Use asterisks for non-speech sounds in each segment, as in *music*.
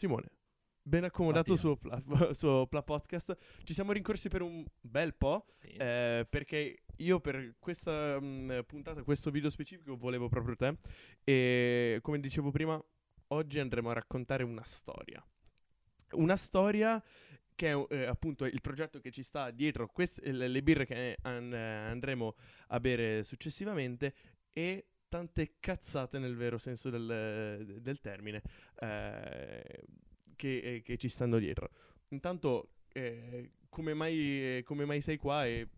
Simone, ben accomodato suo Pla, *laughs* suo Pla Podcast. Ci siamo rincorsi per un bel po'. Sì. eh, perché io per questa mh, puntata, questo video specifico, volevo proprio te. E come dicevo prima, oggi andremo a raccontare una storia. Una storia che è eh, appunto il progetto che ci sta dietro quest- le, le birre che an- andremo a bere successivamente e tante cazzate nel vero senso del, del termine eh, che, eh, che ci stanno dietro. Intanto, eh, come, mai, come mai sei qua? E...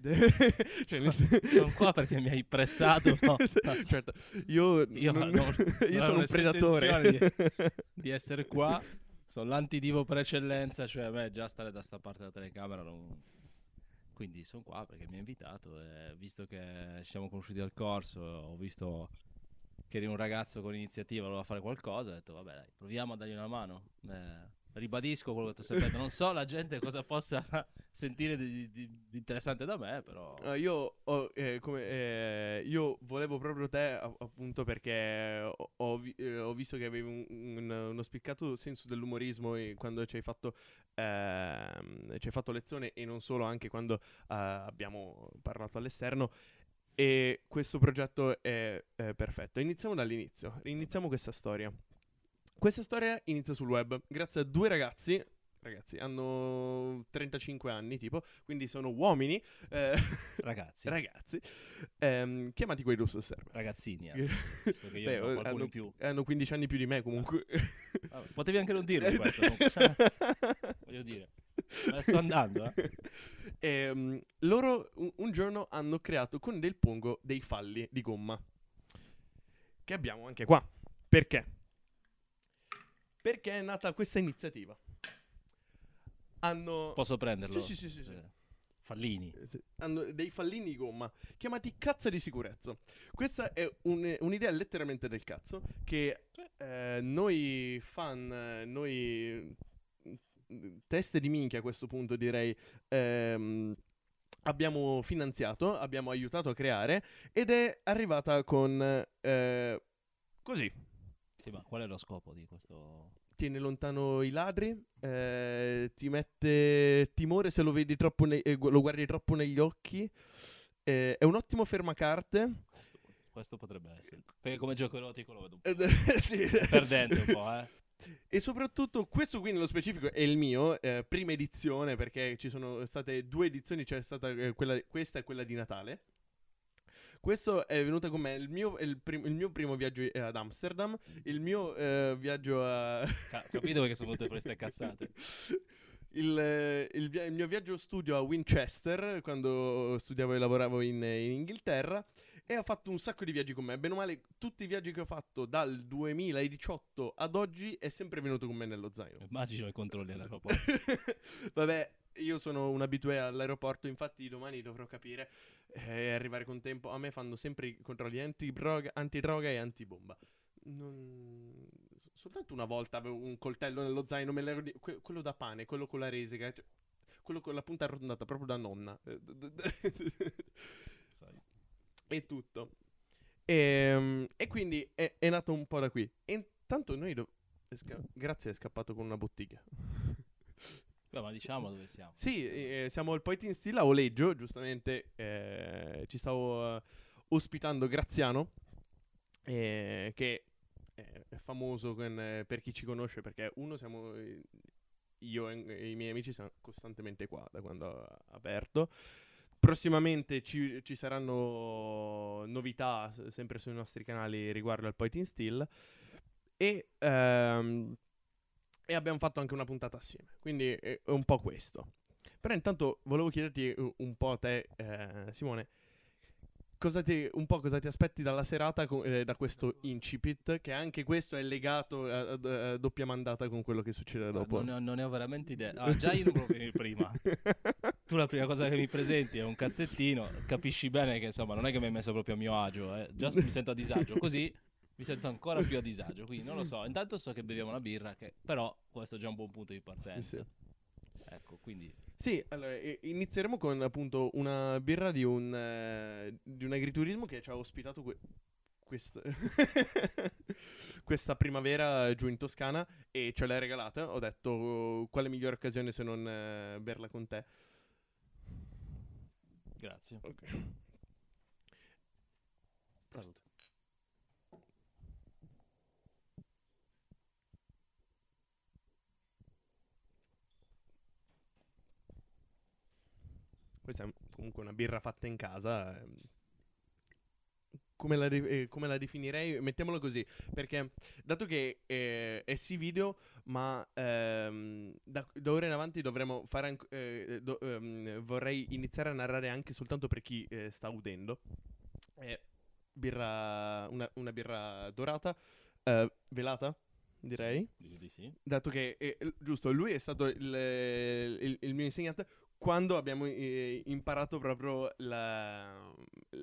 *laughs* Cioè, sen- Sono qua perché mi hai pressato. *laughs* no? certo, io, Io non- non- *laughs* io sono un predatore. intenzione di essere qua. Sono l'antidivo per eccellenza, cioè a me già stare da sta parte della telecamera non... Quindi sono qua perché mi ha invitato e visto che ci siamo conosciuti al corso, ho visto che eri un ragazzo con iniziativa, voleva fare qualcosa, ho detto vabbè dai, proviamo a dargli una mano. Eh, ribadisco quello che ti ho sempre non so la gente cosa possa *laughs* sentire di, di- di interessante da me, però... Ah, io, ho, eh, come, eh, io volevo proprio te appunto perché ho, ho vi- eh, ho visto che avevi un- un- uno spiccato senso dell'umorismo quando ci hai fatto, ehm, ci hai fatto lezione e non solo, anche quando eh, abbiamo parlato all'esterno. E questo progetto è, è perfetto. Iniziamo dall'inizio. Iniziamo questa storia. Questa storia inizia sul web grazie a due ragazzi. Ragazzi, hanno 35 anni, tipo, quindi sono uomini, eh, Ragazzi, *laughs* ragazzi, ehm, chiamati quei Russo Server. ragazzini, *laughs* anzi, visto che io Beh, hanno, più. hanno 15 anni più di me comunque. Vabbè, potevi anche non dirlo Eh, questo, *laughs* voglio dire. Ne sto andando, eh. Ehm, loro un, un giorno hanno creato con del pongo dei falli di gomma. Che abbiamo anche qua. Perché? Perché è nata questa iniziativa. Hanno, Posso prenderlo? Sì, sì, sì, sì. Eh, Fallini. eh, hanno dei fallini di gomma chiamati cazzo di sicurezza. Questa è un- un'idea letteralmente del cazzo che eh, noi fan, noi teste di minchia a questo punto direi, ehm, abbiamo finanziato, abbiamo aiutato a creare ed è arrivata con eh, così. Sì, ma qual è lo scopo di questo? Tiene lontano i ladri, eh, ti mette timore se lo vedi troppo, ne- eh, lo guardi troppo negli occhi. eh, è un ottimo fermacarte. Questo, questo potrebbe essere. Perché come gioco erotico lo vedo un po' Ed- *laughs* sì. perdente un po', eh. *laughs* E soprattutto questo qui nello specifico è il mio, eh, prima edizione, perché ci sono state due edizioni, c'è stata eh, quella, questa e quella di Natale. Questo è venuto con me, il mio, il prim- il mio primo viaggio eh, ad Amsterdam, il mio eh, viaggio a... Ca- capito perché sono venute queste cazzate. *laughs* Il, eh, il via- il mio viaggio studio a Winchester quando studiavo e lavoravo in, in Inghilterra e ha fatto un sacco di viaggi con me. Bene o male, tutti i viaggi che ho fatto dal 2018 ad oggi è sempre venuto con me nello zaino. Immagino i controlli all'aeroporto. *laughs* Vabbè, io sono un abitué all'aeroporto, infatti domani dovrò capire e arrivare con tempo. A me fanno sempre i controlli antidroga, antidroga e antibomba. Non... Soltanto una volta avevo un coltello nello zaino, me l'ero di- que- quello da pane, quello con la resica, cioè, quello con la punta arrotondata proprio da nonna. Eh, sai. *laughs* e tutto. Ehm, E, quindi è, è nato un po' da qui. E intanto noi... do- è sca- grazie, è scappato con una bottiglia. *laughs* Beh, ma diciamo dove siamo. Sì, eh, siamo al Point in Steel a Oleggio, giustamente eh, ci stavo eh, ospitando Graziano, eh, che è famoso con, eh, per chi ci conosce, perché uno siamo, eh, io e, i miei amici siamo costantemente qua da quando ha aperto. Prossimamente ci, ci saranno novità sempre sui nostri canali riguardo al Point in Steel e, ehm, e abbiamo fatto anche una puntata assieme, quindi è un po' questo. Però intanto volevo chiederti uh, un po' a te, eh, Simone, cosa ti, un po' cosa ti aspetti dalla serata co- eh, da questo incipit, che anche questo è legato a, a- a doppia mandata con quello che succede Ah, dopo. Non, ne ho, non ne ho veramente idea. Ah, già io non volevo venire prima. *laughs* Tu la prima cosa che mi presenti è un cazzettino, capisci bene che insomma non è che mi hai messo proprio a mio agio, eh. già mi sento a disagio, così mi sento ancora più a disagio, quindi non lo so. Intanto so che beviamo una birra, che però questo è già un buon punto di partenza. Ecco, quindi Sì, allora inizieremo con appunto una birra di un, eh, di un agriturismo che ci ha ospitato que- questa, *laughs* questa primavera giù in Toscana e ce l'hai regalata. Ho detto "Oh, quale migliore occasione se non eh, berla con te. Grazie. Ok. Salute. Questa è comunque una birra fatta in casa. ehm. Come la, eh, come la definirei? Mettiamolo così, perché dato che eh, è sì video, ma ehm, da, da ora in avanti dovremo fare anc- eh, do- ehm, vorrei iniziare a narrare anche soltanto per chi eh, sta udendo. È birra, una, una birra dorata, eh, velata, direi di sì. dato che eh, giusto lui è stato il, il- il mio insegnante quando abbiamo eh, imparato proprio la,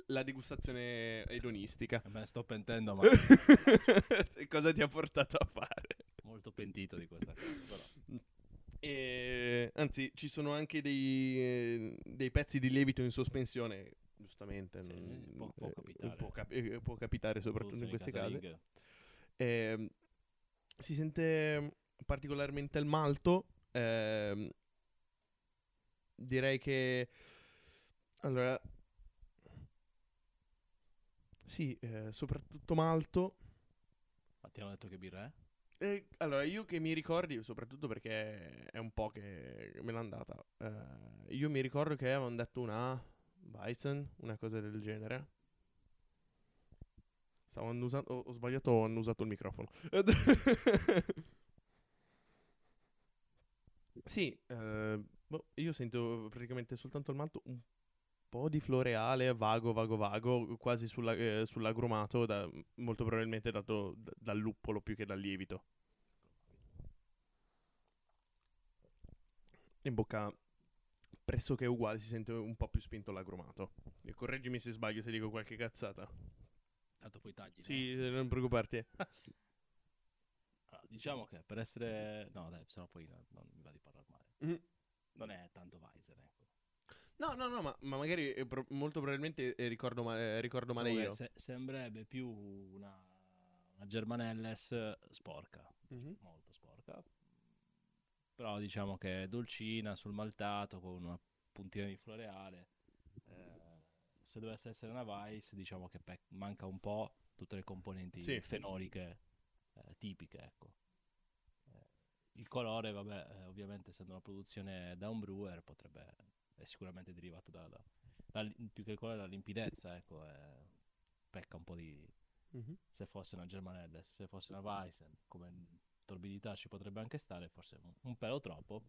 la degustazione edonistica. E me ne sto pentendo, ma *laughs* Cosa ti ha portato a fare? molto pentito di questa cosa. Però. E, anzi, ci sono anche dei, eh, dei pezzi di lievito in sospensione, giustamente. Sì, non- può- può eh, capitare. Può, cap- eh, può capitare soprattutto in questi casi. Ehm, si sente particolarmente il malto. ehm, direi che. Allora. Sì, eh, soprattutto malto. Ma ti hanno detto che birra è? E, allora, io che mi ricordi, soprattutto perché è un po' che me l'ha andata. eh, io mi ricordo che avevano detto una Bison, una cosa del genere. Stavo annusando, ho, ho sbagliato, ho annusato il microfono. *laughs* sì, eh, boh, io sento praticamente soltanto il malto, un po' di floreale, vago, vago, vago, quasi sulla, eh, sull'agrumato, da- molto probabilmente dato d- dal luppolo più che dal lievito. In bocca pressoché uguale, si sente un po' più spinto l'agrumato. E correggimi se sbaglio se dico qualche cazzata. Tanto poi tagli. no? Sì, eh, non preoccuparti. *laughs* Allora, diciamo che per essere... No, dai, sennò poi no- non mi va di parlare male. Mhm. Non è tanto Weiser, ecco. No, no, no, ma, ma magari eh, pro- molto probabilmente eh, ricordo, ma- eh, ricordo male Diciamo io. se- sembrerebbe più una, una Germanelles sporca, Mhm. molto sporca. Però diciamo che è dolcina sul maltato con una puntina di floreale. Eh, se dovesse essere una Weiss, diciamo che pe- manca un po' tutte le componenti Sì. fenoliche tipiche, ecco. Il colore, vabbè, eh, ovviamente essendo una produzione da un brewer, potrebbe è sicuramente derivato da, da- da- più che il colore dalla limpidezza, ecco, eh, pecca un po' di Mhm. se fosse una Germanelles, se fosse una Weissen, come torbidità ci potrebbe anche stare, forse un, un pelo troppo,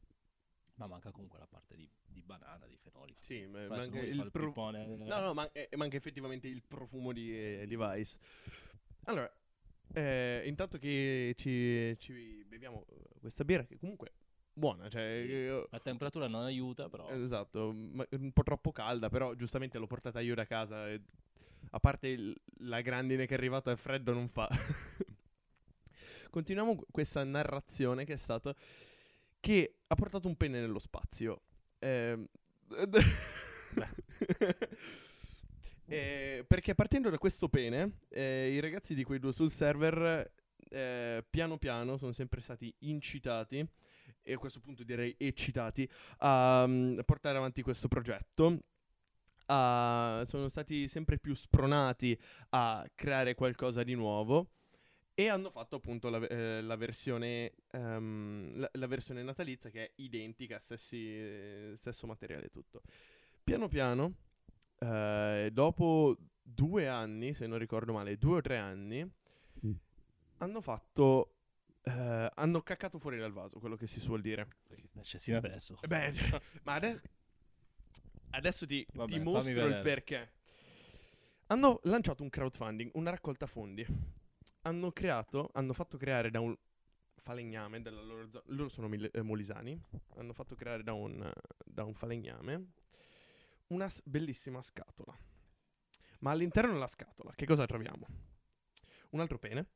ma manca comunque la parte di, di banana, di fenoli. Sì, ma- manca il il pro- pippone, eh, No, no, man- eh, manca effettivamente il profumo di, eh, di Vice. Allora, eh, intanto che ci, ci beviamo eh, questa birra, che comunque buona, cioè... Sì. eh, La temperatura non aiuta, però Esatto, un po' troppo calda, però giustamente l'ho portata io da casa. e a parte il- la grandine che è arrivata al freddo non fa. *laughs* Continuiamo qu- questa narrazione che è stata che ha portato un pene nello spazio. Ehm, *laughs* Eh, perché partendo da questo pene, eh, i ragazzi di quei due sul server eh, piano piano sono sempre stati incitati e a questo punto direi eccitati a mm, portare avanti questo progetto. a- sono stati sempre più spronati a creare qualcosa di nuovo e hanno fatto appunto la, eh, la versione, ehm, la, la versione natalizia che è identica, stessi, stesso materiale tutto. Piano piano, eh, dopo due anni, se non ricordo male, due o tre anni, Mm. hanno fatto... eh, hanno caccato fuori dal vaso, quello che si suol dire. necessina adesso. Eh Beh, cioè, *laughs* ma ade- adesso ti, Vabbè, ti mostro il perché. Hanno lanciato un crowdfunding, una raccolta fondi. Hanno creato, hanno fatto creare da un falegname della loro. Loro sono mil- eh, molisani. Hanno fatto creare da un, da un falegname una s- bellissima scatola. Ma all'interno della scatola, che cosa troviamo? Un altro pene,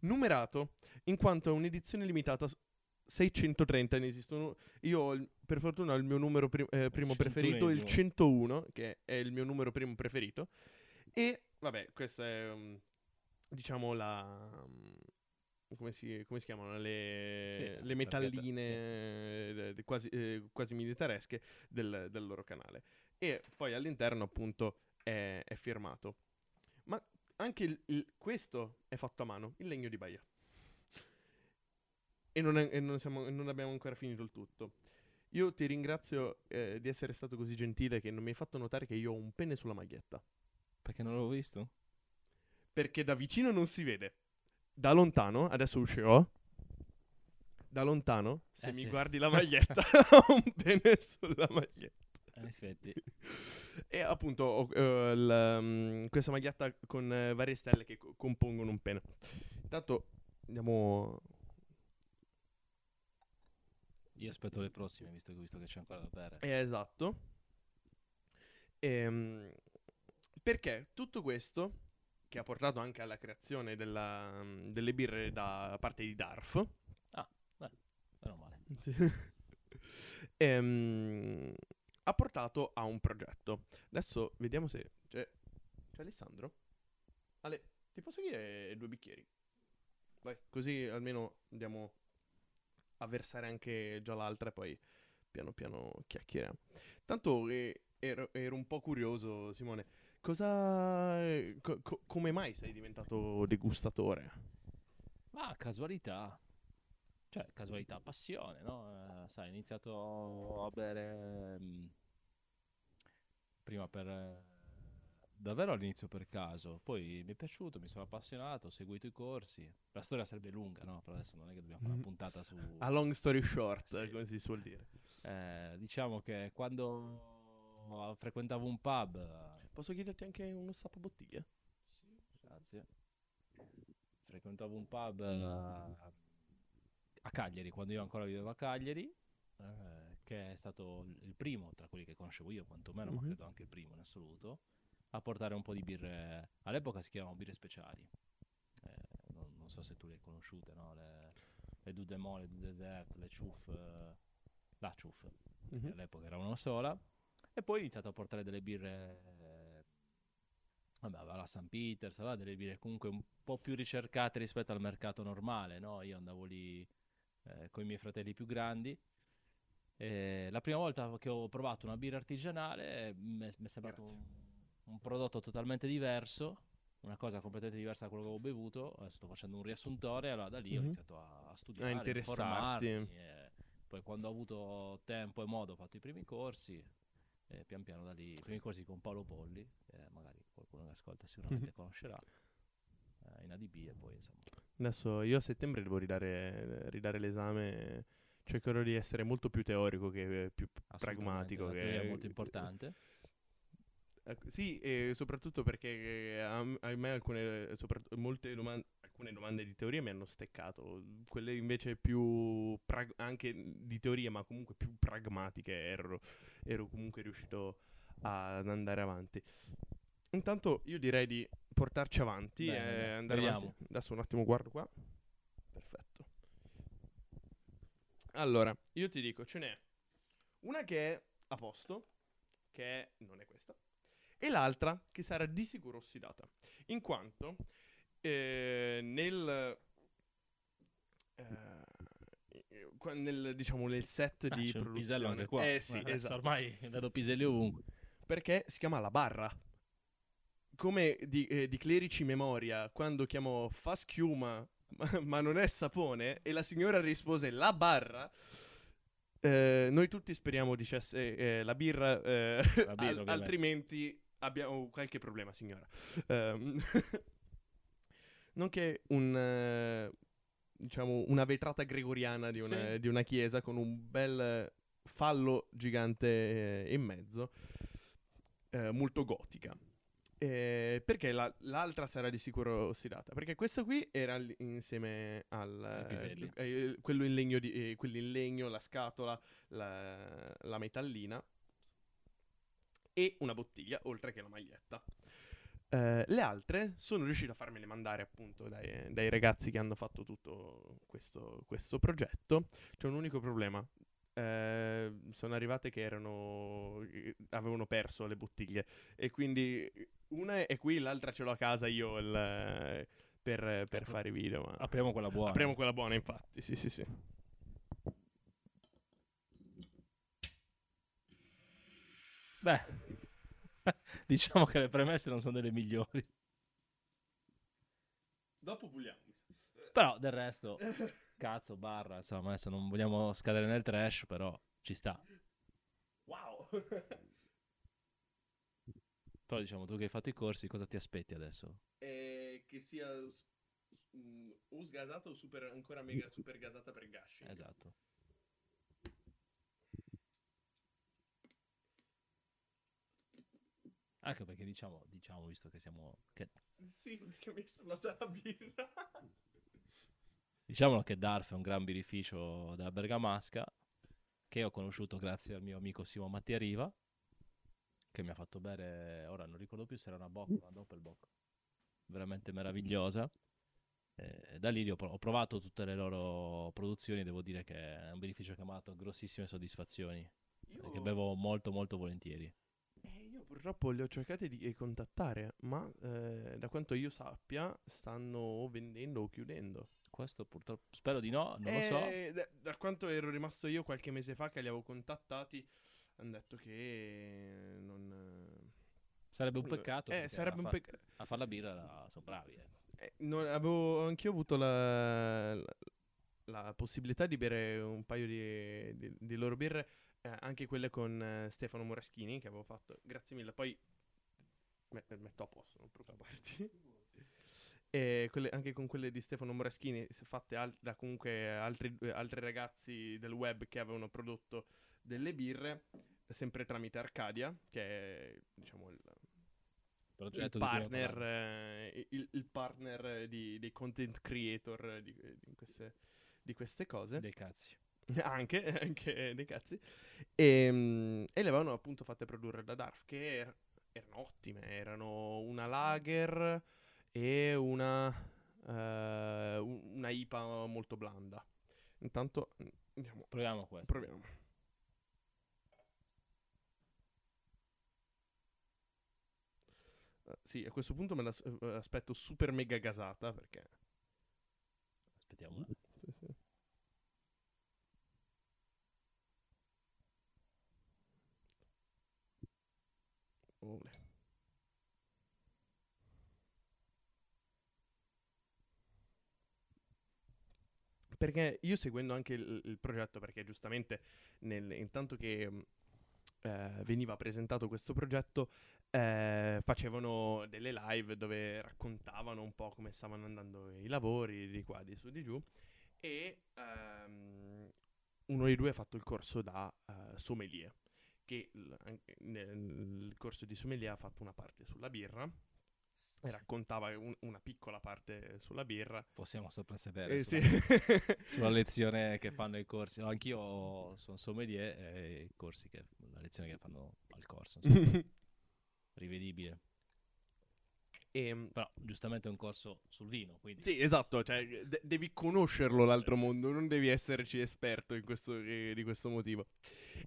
numerato in quanto è un'edizione limitata s- 630 ne esistono. Io ho il- per fortuna ho il mio numero pri- eh, primo preferito, il 101esimo. 101, che è il mio numero primo preferito. E vabbè, questa è, um, diciamo, la... um, come si, come si chiamano? Le, Sì, le metalline eh, quasi, eh, quasi militaresche del, del loro canale. E poi all'interno, appunto, è, è firmato. Ma anche il- il- questo è fatto a mano, il legno di Baia. E non, è- e non siamo- non abbiamo ancora finito il tutto. Io ti ringrazio eh, di essere stato così gentile che non mi hai fatto notare che io ho un pene sulla maglietta. Perché non l'avevo visto? Perché da vicino non si vede. Da lontano, adesso uscirò. Da lontano, se Eh mi sì. guardi la *laughs* maglietta, *laughs* ho un pene sulla maglietta. In effetti. E appunto ho eh, il, mm, questa maglietta con eh, varie stelle che co- compongono un pene. Intanto andiamo. Io aspetto le prossime, visto che, visto che c'è ancora da bere. Eh, esatto. Ehm, perché tutto questo, che ha portato anche alla creazione della, delle birre da parte di Darf, Meno male. *laughs* ehm, ha portato a un progetto. Adesso vediamo se c'è, c'è Alessandro. Ale, ti posso chiedere due bicchieri? Vai, così almeno andiamo a versare anche già l'altra e poi piano piano chiacchieriamo. Tanto eh, ero, ero un po' curioso, Simone. Cosa... co- co- come mai sei diventato degustatore? Ma casualità. Cioè, casualità, passione, no? Eh, sai, ho iniziato a bere mm, prima per eh, davvero all'inizio per caso, poi mi è piaciuto, mi sono appassionato, ho seguito i corsi. La storia sarebbe lunga, no? Per adesso non è che dobbiamo fare una puntata su A long story short, Sì, come si suol dire. Eh, diciamo che quando frequentavo un pub Posso chiederti anche uno sappabottiglie? Grazie. Frequentavo un pub eh, a Cagliari, quando io ancora vivevo a Cagliari, eh, che è stato il- primo tra quelli che conoscevo io, quantomeno, ma Mhm. credo anche il primo in assoluto, a portare un po' di birre. All'epoca si chiamavano birre speciali. Eh, non, non so se tu le hai conosciute, no? Le, le Dudemont, le Dudesert, le Ciuff, eh, la Ciuff Mhm. all'epoca era una sola. E poi ho iniziato a portare delle birre. Eh, Vabbè, aveva la St. Peters, aveva delle birre comunque un po' più ricercate rispetto al mercato normale, no? Io andavo lì con i miei fratelli più grandi. E la prima volta che ho provato una birra artigianale mi è mi è sembrato un, un prodotto totalmente diverso, una cosa completamente diversa da quello che avevo bevuto. Adesso sto facendo un riassuntore, allora da lì ho Mhm. iniziato a, a studiare, a interessarti. e poi quando ho avuto tempo e modo ho fatto i primi corsi e pian piano da lì, i primi corsi con Paolo Polli, che magari qualcuno che ascolta sicuramente conoscerà, eh, in ADB e poi insomma... Adesso io a settembre devo ridare, ridare l'esame. Cercherò di essere molto più teorico che più assolutamente, pragmatico. La che- è molto importante. Eh, Sì, e soprattutto perché eh, a, me alcune, molte domande, alcune domande di teoria mi hanno steccato, quelle invece più prag- anche di teoria, ma comunque più pragmatiche, ero, ero comunque riuscito ad andare avanti. Intanto io direi di portarci avanti Bene, e bene, andare vediamo. avanti. Adesso un attimo guardo qua. Perfetto. Allora, io ti dico, ce n'è una che è a posto, che non è questa, e l'altra che sarà di sicuro ossidata, in quanto eh, nel, eh, nel, diciamo, nel set Ah, di c'è un produzione, pisello anche qua. eh sì, Eh, adesso esatto, Ormai *laughs* vedo piselli ovunque. perché si chiama la barra. Come di, eh, di clerici memoria, quando chiamò fa schiuma, ma, non è sapone, e la signora rispose la barra, eh, noi tutti speriamo dicesse eh, la birra, eh, La birra, *laughs* al- altrimenti abbiamo qualche problema, signora. Ehm, *laughs* nonché un, eh, diciamo, una vetrata gregoriana di una, Sì. di una chiesa con un bel fallo gigante eh, in mezzo, eh, molto gotica. Eh, perché la- l'altra sarà di sicuro ossidata? Perché questa qui era l- insieme al piselli. eh, quello in legno, di, eh, quelli in legno, la scatola, la, la metallina e una bottiglia, oltre che la maglietta. Eh, le altre sono riuscito a farmele mandare appunto dai, dai ragazzi che hanno fatto tutto questo, questo progetto. C'è un unico problema. eh, sono arrivate che erano eh, avevano perso le bottiglie e quindi una è qui, l'altra ce l'ho a casa io il- per, per fare i video. Ma... Apriamo quella buona. Apriamo quella buona, infatti. Sì, sì, sì. Beh, *laughs* diciamo che le premesse non sono delle migliori. Dopo puliamo. Però del resto, cazzo, barra, insomma, adesso non vogliamo scadere nel trash, però ci sta. Wow. Però diciamo, tu che hai fatto i corsi, cosa ti aspetti adesso? Eh, che sia mm, o sgasata o super, ancora mega super gasata per Gashi. Esatto. Anche perché diciamo, diciamo visto che siamo... Che, Sì, perché mi è esplosa la birra. diciamolo che Darf è un gran birrificio della Bergamasca, che ho conosciuto grazie al mio amico Simo Mattia Riva, che mi ha fatto bere, ora non ricordo più se era una Bock o una Doppelbock, veramente meravigliosa. Eh, da lì ho provato tutte le loro produzioni, devo dire che è un birrificio che mi ha dato grossissime soddisfazioni, Io, che bevo molto molto volentieri. Purtroppo li ho cercati di contattare, ma eh, da quanto io sappia stanno vendendo o chiudendo. Questo purtroppo, spero di no, non lo so. Eh, Da, da quanto ero rimasto io qualche mese fa che li avevo contattati, hanno detto che non... Sarebbe un peccato. Eh, sarebbe a un peccato. A fare la birra sono bravi. eh. Eh, non- avevo anch'io avuto la, la- la possibilità di bere un paio di, di- di loro birre, eh, anche quelle con eh, Stefano Moraschini che avevo fatto. Grazie mille. Poi me- metto a posto, non preoccuparti. *laughs* E quelle- anche con quelle di Stefano Moraschini, fatte al- da comunque altri, altri ragazzi del web che avevano prodotto delle birre, sempre tramite Arcadia, che è diciamo il, il partner, eh, il, il partner di- dei content creator di, di queste, di queste cose. Dei cazzi. *laughs* anche, anche dei cazzi. E, mm, e le avevano appunto fatte produrre da Darf, che er- erano ottime. Erano una lager e una, un- una IPA molto blanda. Intanto andiamo, Proviamo questo. proviamo. Eh, sì, a questo punto me la s- eh, aspetto super mega gasata perché... Aspettiamo. Sì, sì. Perché io seguendo anche il, il progetto, perché giustamente nel- intanto che mh, eh, veniva presentato questo progetto, eh, facevano delle live dove raccontavano un po' come stavano andando i lavori di qua, di su, di giù. E ehm, uno dei due ha fatto il corso da eh, sommelier, che l- nel corso di sommelier ha fatto una parte sulla birra e raccontava un- una piccola parte sulla birra. Possiamo soprassedere Eh, sulla, sì. *laughs* sulla *laughs* lezione che fanno i corsi. No, Anch'io sono sommelier e i corsi che, la lezione che fanno al corso. *laughs* rivedibile. Ehm, Però giustamente è un corso sul vino, quindi Sì, esatto, cioè de- devi conoscerlo l'altro mondo, non devi esserci esperto in questo, eh, di questo motivo.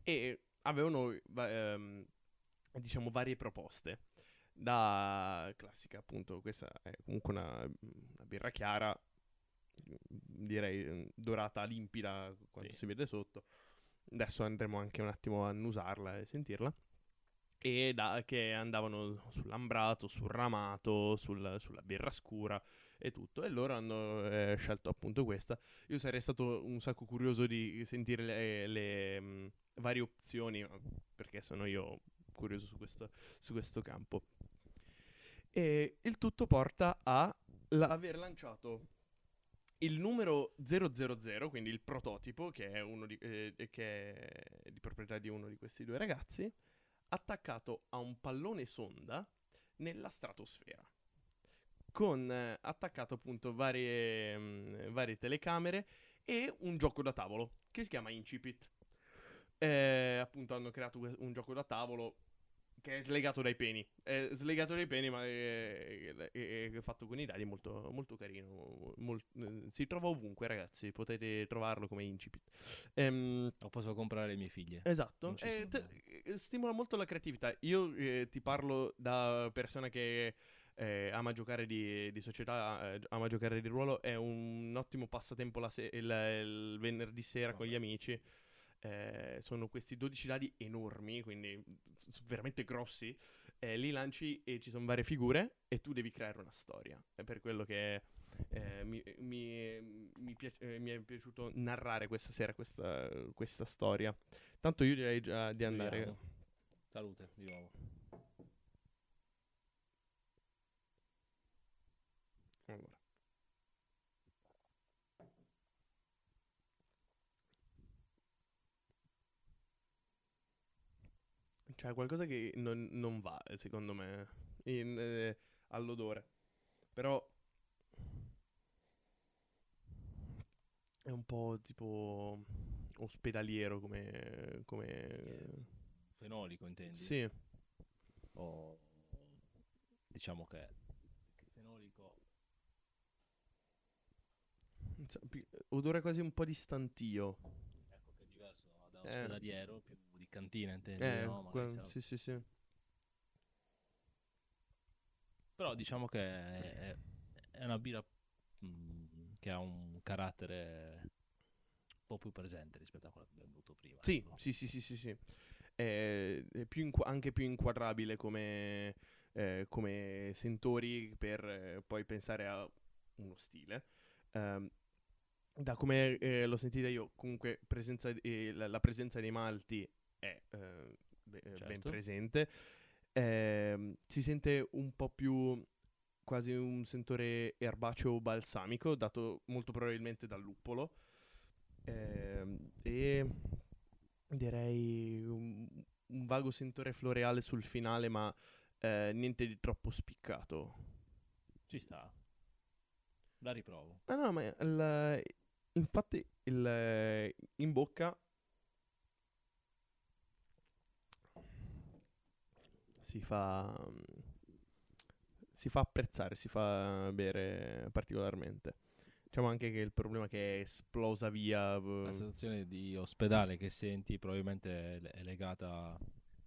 E avevano, va- ehm, diciamo, varie proposte. Da classica, appunto, questa è comunque una, una birra chiara, direi eh, dorata limpida, quanto Sì. si vede sotto. Adesso andremo anche un attimo a annusarla e sentirla. E da, che andavano sull'ambrato, sul ramato, sul- sulla birra scura e tutto. E loro hanno eh, scelto appunto questa. Io sarei stato un sacco curioso di sentire le, le, mh, varie opzioni, perché sono io curioso su questo, su questo campo. E il tutto porta a la- aver lanciato il numero 000, quindi il prototipo, che è, di, eh, che è di proprietà di uno di questi due ragazzi, attaccato a un pallone sonda nella stratosfera. Con eh, attaccato appunto varie, mm, varie telecamere e un gioco da tavolo che si chiama Incipit. Eh, appunto hanno creato un gioco da tavolo che è slegato dai peni. È slegato dai peni, ma è, è- è fatto con i dadi, molto, molto carino. Mol- eh, si trova ovunque, ragazzi. Potete trovarlo come incipit. Ehm, Lo posso comprare le mie figlie. Esatto, eh, te- eh, stimola molto la creatività. Io eh, ti parlo da persona che eh, ama giocare di, di società, eh, ama giocare di ruolo, è un ottimo passatempo la se- il, il venerdì sera con gli amici. Eh, sono questi 12 dadi enormi, quindi veramente grossi. Eh, li lanci e ci sono varie figure e tu devi creare una storia. È per quello che eh, mi, mi- mi piace- eh, mi è piaciuto narrare questa sera questa, questa storia. Tanto io direi già di andare. Beviamo. Salute, di nuovo. Allora. C'è qualcosa che non, non va, eh, secondo me, in, eh, all'odore. Però è un po' tipo ospedaliero come... come... Fenolico, intendi? Sì, O diciamo che che fenolico odore quasi un po' di stantio. ecco che è diverso da Eh. ospedaliero, più cantina, intendi, Eh, no? que- sarà- sì, sì, sì. Però diciamo che è, è una birra mm, che ha un carattere un po' più presente rispetto a quella che abbiamo bevuto prima. Sì, ecco. sì, sì, sì, sì, sì. È, è più inqua- anche più inquadrabile come, eh, come sentori per eh, poi pensare a uno stile. Ehm, da come eh, l'ho sentita io, comunque presenza, eh, la, la presenza dei malti eh, be- eh, ben Certo. presente. Ehm, si sente un po' più quasi un sentore erbaceo balsamico, dato molto probabilmente dal luppolo. Ehm, e direi un, un vago sentore floreale sul finale, ma eh, niente di troppo spiccato. Ci sta. La riprovo. Ah no, ma il- infatti il, in bocca si fa si fa apprezzare, si fa bere particolarmente. Diciamo anche che il problema è che è esplosa via. La sensazione di ospedale che senti probabilmente è legata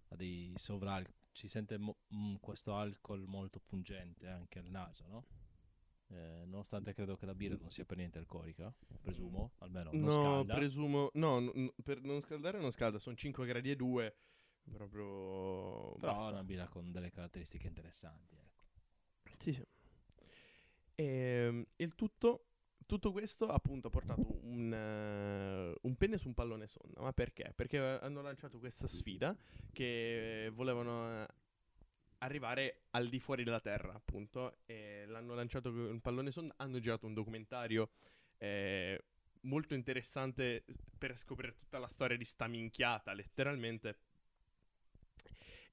a dei sovralcol. Si sente mo- mm, questo alcol molto pungente anche al naso, no? Eh, nonostante credo che la birra non sia per niente alcolica, presumo, almeno non no, scalda. presumo. No, n- per non scaldare non scalda, sono 5 gradi e 2. Proprio. Però basta. è una birra con delle caratteristiche interessanti. Ecco. Sì, sì. Ehm, il tutto, tutto questo appunto ha portato un, eh, un penne su un pallone sonda. Ma perché? Perché hanno lanciato questa sfida che volevano eh, arrivare al di fuori della Terra, appunto. E l'hanno lanciato con un pallone sonda. Hanno girato un documentario eh, molto interessante per scoprire tutta la storia di sta minchiata, letteralmente.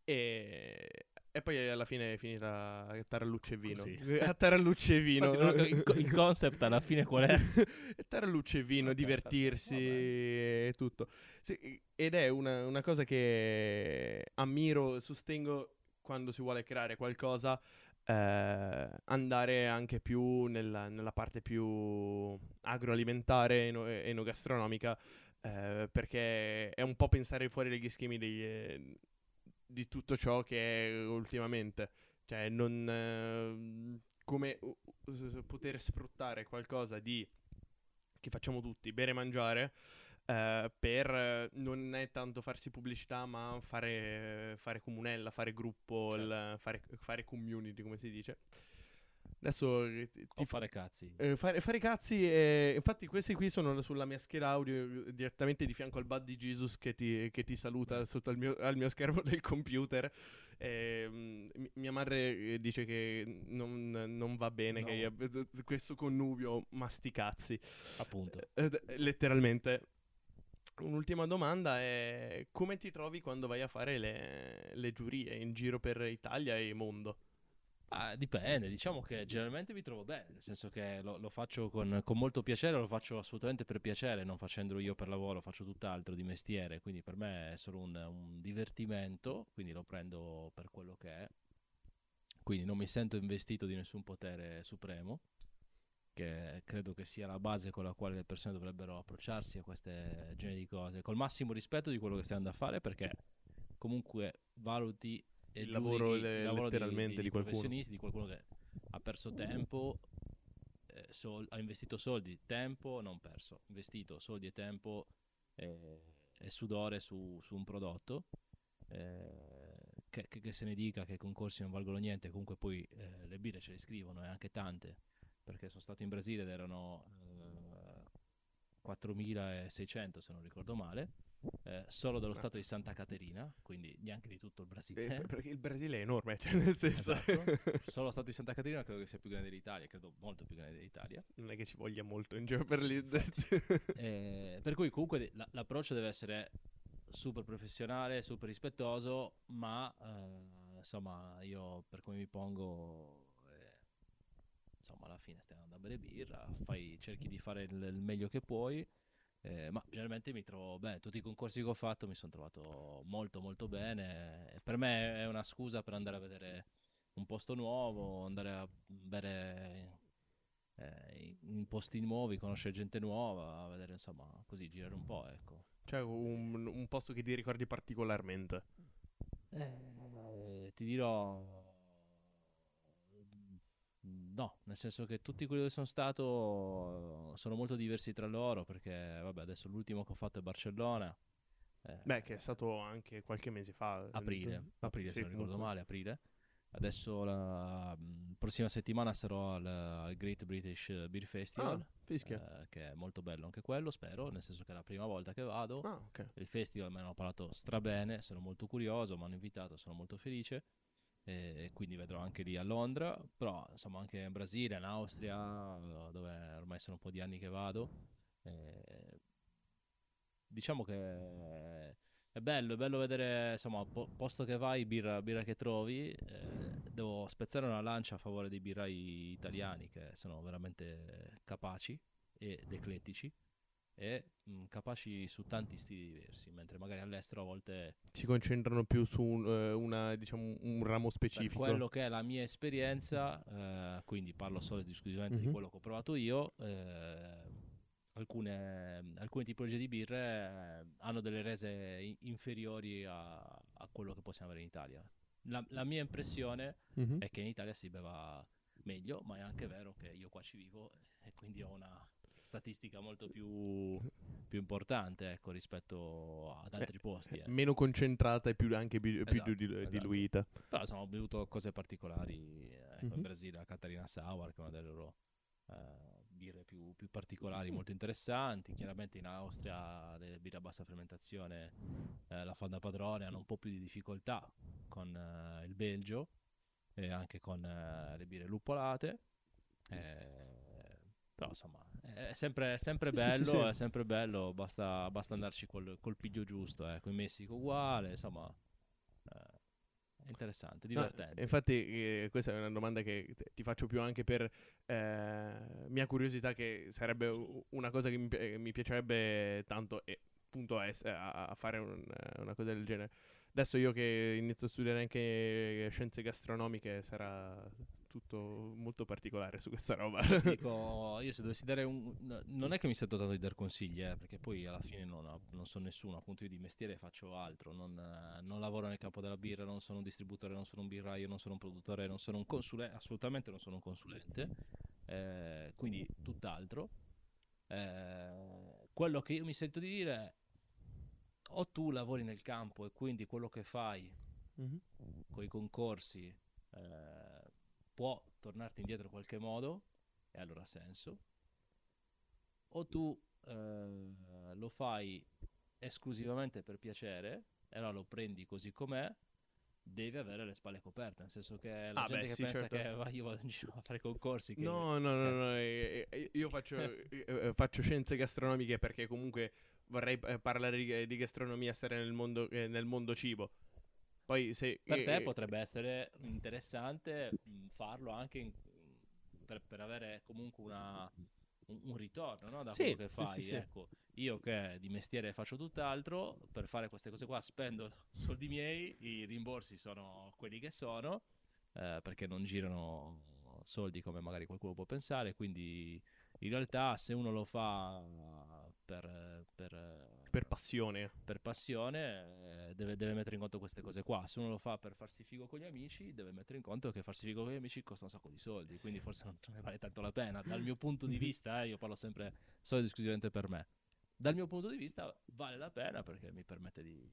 E, e poi alla fine è finita a tarallucce e vino. Così. A tarallucce e vino. Infatti, no, il, co- il concept alla fine qual è? *laughs* tarallucce e vino, Ok, divertirsi e tutto. Sì, ed è una, una cosa che ammiro, sostengo quando si vuole creare qualcosa. eh, andare anche più nella, nella parte più agroalimentare, eno- enogastronomica, eh, perché è un po' pensare fuori dagli schemi eh, di tutto ciò che è ultimamente. Cioè, non. ehm, come uh, uh, poter sfruttare qualcosa di. che facciamo tutti, bere e mangiare. eh, per eh, non è tanto farsi pubblicità, ma fare, fare comunella, fare gruppo, Certo. il- fare, fare community, come si dice. Adesso eh, ti, O fare cazzi. eh, fare, fare cazzi, e, infatti questi qui sono sulla mia scheda audio eh, direttamente di fianco al bud di Jesus che ti, che ti saluta sotto al mio, al mio schermo del computer. Ehm, mi- mia madre eh, dice che non, non va bene No. che io questo connubio masticazzi. Appunto. Eh, letteralmente. Un'ultima domanda è come ti trovi quando vai a fare le, le giurie in giro per Italia e mondo? Ah, dipende, diciamo che generalmente mi trovo bene, nel senso che lo, lo faccio con, con molto piacere, lo faccio assolutamente per piacere, non facendolo io per lavoro, faccio tutt'altro di mestiere, quindi per me è solo un, un divertimento, quindi lo prendo per quello che è. Quindi non mi sento investito di nessun potere supremo, che credo che sia la base con la quale le persone dovrebbero approcciarsi a queste generi di cose, col massimo rispetto di quello che stai andando a fare, perché comunque valuti Il lavoro le- il lavoro letteralmente di qualcuno. professionisti, di qualcuno che ha perso tempo, eh, sol- ha investito soldi, tempo non perso, investito soldi e tempo eh, e sudore su, su un prodotto. eh, che, che- che se ne dica che i concorsi non valgono niente, comunque poi eh, le birre ce le scrivono e anche tante, perché sono stato in Brasile ed erano eh, 4.600 se non ricordo male, eh, solo dello stato di Santa Caterina, quindi neanche di tutto il Brasile. Eh, per- perché il Brasile è enorme, cioè nel senso... Esatto. *laughs* Solo lo stato di Santa Caterina credo che sia più grande dell'Italia, credo molto più grande dell'Italia. non è che ci voglia molto in giro per lì. *laughs* Eh, per cui comunque la- l'approccio deve essere super professionale, super rispettoso, ma eh, insomma io per come mi pongo, eh, insomma alla fine stai andando a bere birra, fai- cerchi di fare il, il meglio che puoi. Eh, ma generalmente mi trovo bene, tutti i concorsi che ho fatto mi sono trovato molto molto bene. e Per me è una scusa per andare a vedere un posto nuovo, andare a bere eh, in posti nuovi, conoscere gente nuova, vedere insomma così girare un po', ecco. Cioè un, un posto che ti ricordi particolarmente. Eh, ti dirò no, nel senso che tutti quelli dove sono stato sono molto diversi tra loro perché vabbè, adesso l'ultimo che ho fatto è Barcellona. eh, Beh, che è stato anche qualche mese fa. aprile, aprile Sì, se non ricordo comunque. male, aprile. Adesso la mh, prossima settimana sarò al, al Great British Beer Festival. Ah, eh, che è molto bello anche quello, spero, nel senso che è la prima volta che vado. Ah, ok. Il festival me ne hanno parlato strabene, sono molto curioso, mi hanno invitato, sono molto felice. E quindi vedrò anche lì a Londra, però insomma anche in Brasile, in Austria, dove ormai sono un po' di anni che vado. Eh, diciamo che è bello, è bello vedere, insomma, po- posto che vai, birra, birra che trovi. eh, devo spezzare una lancia a favore dei birrai italiani che sono veramente capaci ed eclettici e mh, capaci su tanti stili diversi, mentre magari all'estero a volte Si concentrano più su un, eh, una, diciamo, un ramo per specifico. quello che è la mia esperienza, eh, quindi parlo solo ed esclusivamente di Mhm. quello che ho provato io, eh, alcune, alcune tipologie di birre eh, hanno delle rese inferiori a, a quello che possiamo avere in Italia. La, la mia impressione Mhm. è che in Italia si beva meglio, ma è anche vero che io qua ci vivo e quindi ho una statistica molto più, più importante ecco, rispetto ad altri posti. eh. Meno concentrata e più anche più, più Esatto, di- esatto. diluita. Però insomma, ho bevuto cose particolari. eh, Ecco, Mhm. In Brasile la Catarina Sour, che è una delle loro eh, birre più, più particolari, molto interessanti. Chiaramente in Austria le birre a bassa fermentazione, eh, la Fanda Padrone, hanno un po' più di difficoltà con eh, il Belgio e anche con eh, le birre luppolate. Eh, però insomma è sempre, sempre Sì, bello, sì, sì. è sempre bello, basta, basta andarci col, col piglio giusto. Ecco, in Messico uguale, insomma eh, interessante, No, divertente. infatti, eh, questa è una domanda che ti faccio più anche per eh, mia curiosità, che sarebbe una cosa che mi, pi- eh, mi piacerebbe tanto e appunto a- a fare un- eh, una cosa del genere. Adesso io che inizio a studiare anche scienze gastronomiche sarà tutto molto particolare su questa roba. *laughs* Dico, io se dovessi dare un... no, Non è che mi sento tanto di dar consigli, eh, perché poi alla fine non, ho- non sono nessuno, appunto io di mestiere faccio altro, non, eh, non lavoro nel campo della birra, non sono un distributore, non sono un birraio, non sono un produttore, non sono un consulente, assolutamente non sono un consulente, eh, quindi tutt'altro. Eh, quello che io mi sento di dire è o tu lavori nel campo e quindi quello che fai Mhm. con i concorsi eh, può tornarti indietro in qualche modo e allora ha senso o tu eh, lo fai esclusivamente per piacere e allora lo prendi così com'è devi avere le spalle coperte nel senso che la Ah, gente beh, che sì, pensa certo. che *laughs* va, io vado in giro a fare concorsi che No, no, no, no, eh, eh, io faccio, *laughs* eh, eh, faccio scienze gastronomiche perché comunque vorrei eh, parlare di, gastronomia, stare nel mondo, eh, nel mondo cibo. Poi se... Per te eh, potrebbe essere interessante mh, farlo anche in- per, per avere comunque una- un, un ritorno no, da Sì, quello che sì, fai. sì, sì. Ecco, io che di mestiere faccio tutt'altro, per fare queste cose qua spendo *laughs* soldi miei, i rimborsi sono quelli che sono, eh, perché non girano soldi come magari qualcuno può pensare, quindi in realtà se uno lo fa per, per- Per passione. per passione eh, deve, deve mettere in conto queste cose qua. Se uno lo fa per farsi figo con gli amici, deve mettere in conto che farsi figo con gli amici costa un sacco di soldi, quindi forse non ne vale tanto la pena. Dal mio punto di vista, eh, io parlo sempre solo ed esclusivamente per me. Dal mio punto di vista vale la pena perché mi permette di,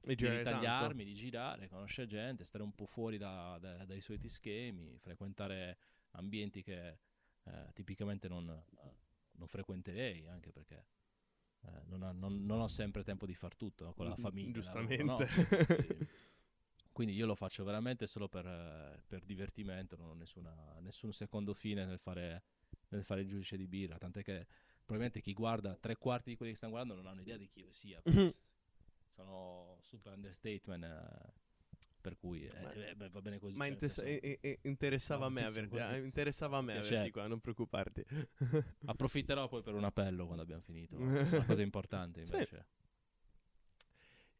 di girare tanto. ritagliarmi, di girare, conoscere gente, stare un po' fuori da- da- dai soliti schemi, frequentare ambienti che eh, tipicamente non, eh, non frequenterei, anche perché eh, non, ha- non- non ho sempre tempo di far tutto no, con la Mm, famiglia. giustamente. no? Quindi- io lo faccio veramente solo per, eh, per divertimento, non ho nessuna- nessun secondo fine nel fare, nel fare il giudice di birra, tant'è che probabilmente chi guarda, tre quarti di quelli che stanno guardando non hanno idea di chi io sia, sono super understatement, eh, per cui eh, eh, beh, va bene così. Ma cioè, interessa- senso, interessava a me No, sono averti, così. eh, interessava a me averti qua, non preoccuparti. *laughs* approfitterò poi per un appello quando abbiamo finito, *laughs* una cosa importante Sì. invece.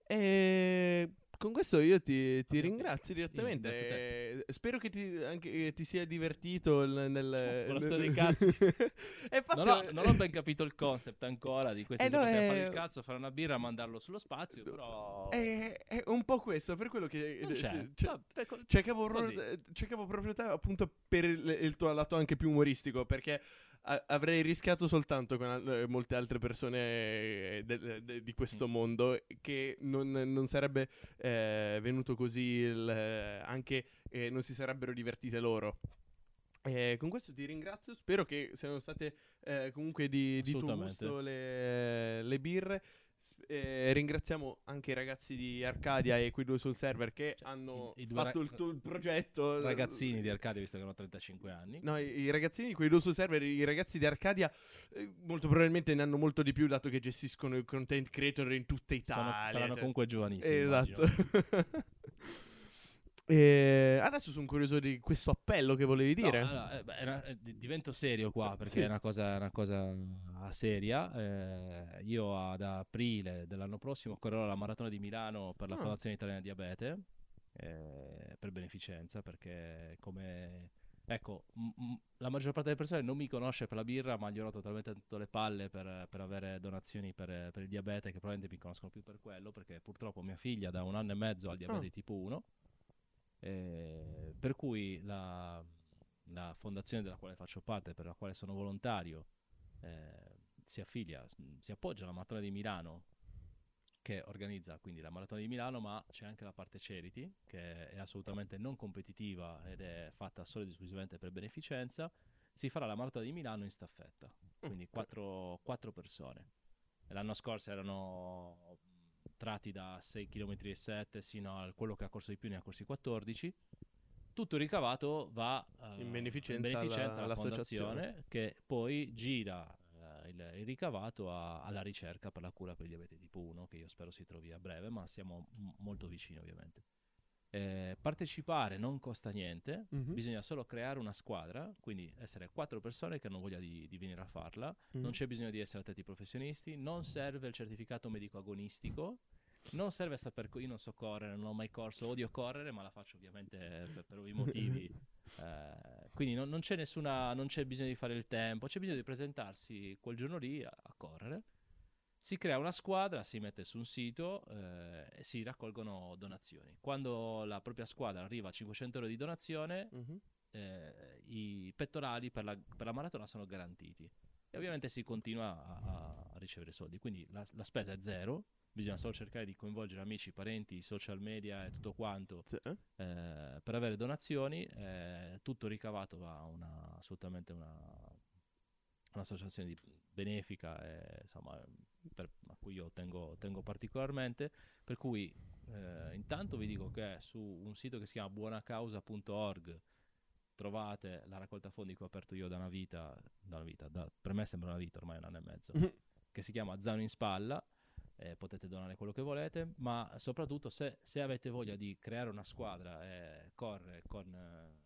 E con questo io ti, ti ringrazio direttamente. Te. Eh, Spero che ti, anche, che ti sia divertito il- nel... Certo, con la storia dei cazzi. *laughs* Infatti- Non ho, non ho ben capito il concept ancora di questo Eh, no, è- fare il cazzo, fare una birra, mandarlo sullo spazio, però... È, è un po' questo, per quello che... non c'è. c- c- Vabbè, co- Cercavo, proprio- cercavo proprio te appunto per il, il tuo lato anche più umoristico perché a- avrei rischiato soltanto con al- eh, molte altre persone eh, de- de- di questo Mm. mondo che non, non sarebbe eh, venuto così il, eh, anche eh, non si sarebbero divertite loro. Eh, con questo ti ringrazio, spero che siano state eh, comunque di, di tuo gusto le, le birre. Eh, ringraziamo anche i ragazzi di Arcadia e qui due sul server che Cioè, hanno i- i fatto ra- il, tuo- il progetto. Ragazzini di Arcadia, visto che hanno 35 anni. No, i, i ragazzini di quei due sul server, i ragazzi di Arcadia, eh, molto probabilmente ne hanno molto di più, dato che gestiscono i content creator in tutta Sono- Italia. saranno cioè- comunque giovanissimi. Esatto. *laughs* E adesso sono curioso di questo appello che volevi No, dire. allora, eh, beh, una- eh, di- divento serio qua perché Sì. è una cosa, una cosa seria. Eh, io ad aprile dell'anno prossimo correrò la maratona di Milano per la Ah. Fondazione Italiana Diabete eh, per beneficenza perché come ecco m- m- la maggior parte delle persone non mi conosce per la birra ma gli ho rotto talmente tanto le palle per, per avere donazioni per, per il diabete che probabilmente mi conoscono più per quello perché purtroppo mia figlia da un anno e mezzo ha il diabete Ah. di tipo 1 eh, per cui la, la fondazione della quale faccio parte, per la quale sono volontario, eh, si affiglia, s- si appoggia alla Maratona di Milano, che organizza quindi la Maratona di Milano, ma c'è anche la parte charity, che è assolutamente non competitiva ed è fatta solo ed esclusivamente per beneficenza. Si farà la Maratona di Milano in staffetta, quindi quattro, quattro persone. L'anno scorso erano tratti da 6 km e 7 sino a quello che ha corso di più ne ha corsi 14 tutto il ricavato va eh, In beneficenza beneficenza alla- alla fondazione che poi gira eh, il, il ricavato a- alla ricerca per la cura per il diabete tipo 1 che io spero si trovi a breve ma siamo m- molto vicini ovviamente Eh, partecipare non costa niente Mhm. bisogna solo creare una squadra quindi essere quattro persone che hanno voglia di, di venire a farla Mhm. non c'è bisogno di essere atleti professionisti, non serve il certificato medico agonistico, non serve saper, io non so correre, non ho mai corso, odio correre, ma la faccio ovviamente per, per ovvi motivi. *laughs* Eh, quindi non, non c'è nessuna, non c'è bisogno di fare il tempo, c'è bisogno di presentarsi quel giorno lì a, a correre. Si crea una squadra, si mette su un sito eh, e si raccolgono donazioni. Quando la propria squadra arriva a 500 euro di donazione, Mhm. eh, i pettorali per la, per la maratona sono garantiti e ovviamente si continua a, a ricevere soldi quindi la, la spesa è zero bisogna solo cercare di coinvolgere amici, parenti, social media e tutto quanto Sì, eh? eh, per avere donazioni eh, tutto ricavato va a una, assolutamente una un'associazione di- benefica e, insomma, per- a cui io tengo, tengo particolarmente per cui eh, intanto vi dico che su un sito che si chiama buonacausa.org trovate la raccolta fondi che ho aperto io da una vita, da una vita da- per me sembra una vita ormai un anno e mezzo Mhm. che si chiama Zaino in spalla eh, potete donare quello che volete, ma soprattutto se, se avete voglia di creare una squadra e correre con, eh,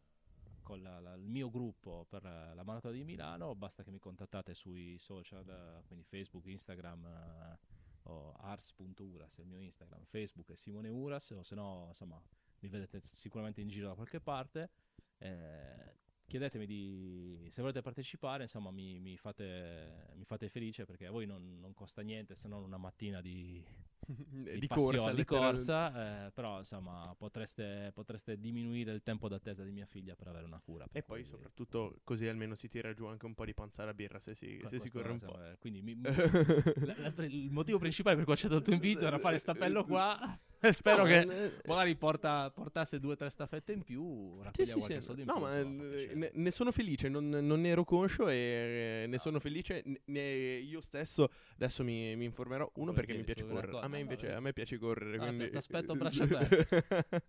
con la- la- il mio gruppo per eh, la maratona di Milano, basta che mi contattate sui social, eh, quindi Facebook, Instagram eh, o ars.uras il mio Instagram, Facebook è Simone Uras o se no insomma mi vedete sicuramente in giro da qualche parte. Eh, chiedetemi di, se volete partecipare, insomma mi, mi fate, mi fate felice perché a voi non, non costa niente se non una mattina di, *laughs* di, di passione, corsa, di corsa, eh, però insomma potreste, potreste diminuire il tempo d'attesa di mia figlia per avere una cura. E poi soprattutto così almeno si tira giù anche un po' di panza alla birra se si, se si corre un po'. insomma, Quindi mi- *laughs* la- la- il motivo principale per cui ho accettato il tuo invito era fare stappello *laughs* qua *laughs* spero No, che eh, magari porta- portasse due o tre staffette in più, Sì, sì, sì. soldo in No, più, ma eh, ne, ne sono felice, non, non ne ero conscio e eh, ne sono felice. ne- io stesso adesso mi, mi informerò. Uno perché mi piace correre. A me no, invece a me piace correre. Ah, quindi... t- t'aspetto a *laughs* braccia aperte.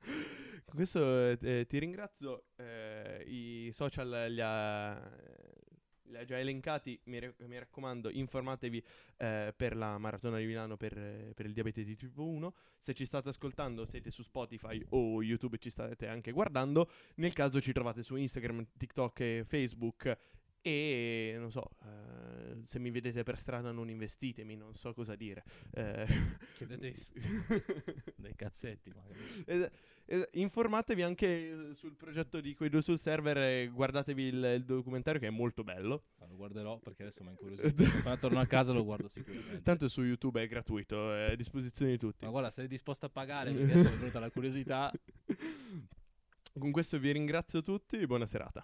Questo eh, ti ringrazio. eh, I social li ha, li già elencati. Mi, ra- mi raccomando, informatevi eh, per la maratona di Milano per, per il diabete di tipo 1. Se ci state ascoltando, siete su Spotify o YouTube ci state anche guardando. Nel caso ci trovate su Instagram, TikTok e Facebook. E non so, eh, se mi vedete per strada non investitemi, non so cosa dire. Eh, Chiedete *laughs* *laughs* dei cazzetti magari. Es- es- informatevi anche eh, sul progetto di quei due sul server e guardatevi il, il documentario che è molto bello. Ma Lo guarderò perché adesso mi ha incuriosito. *laughs* Appena torno a casa lo guardo sicuramente. Tanto su YouTube è gratuito, è a disposizione di tutti. Ma guarda, sei disposto a pagare perché adesso è venuta la curiosità. Con questo vi ringrazio tutti, buona serata.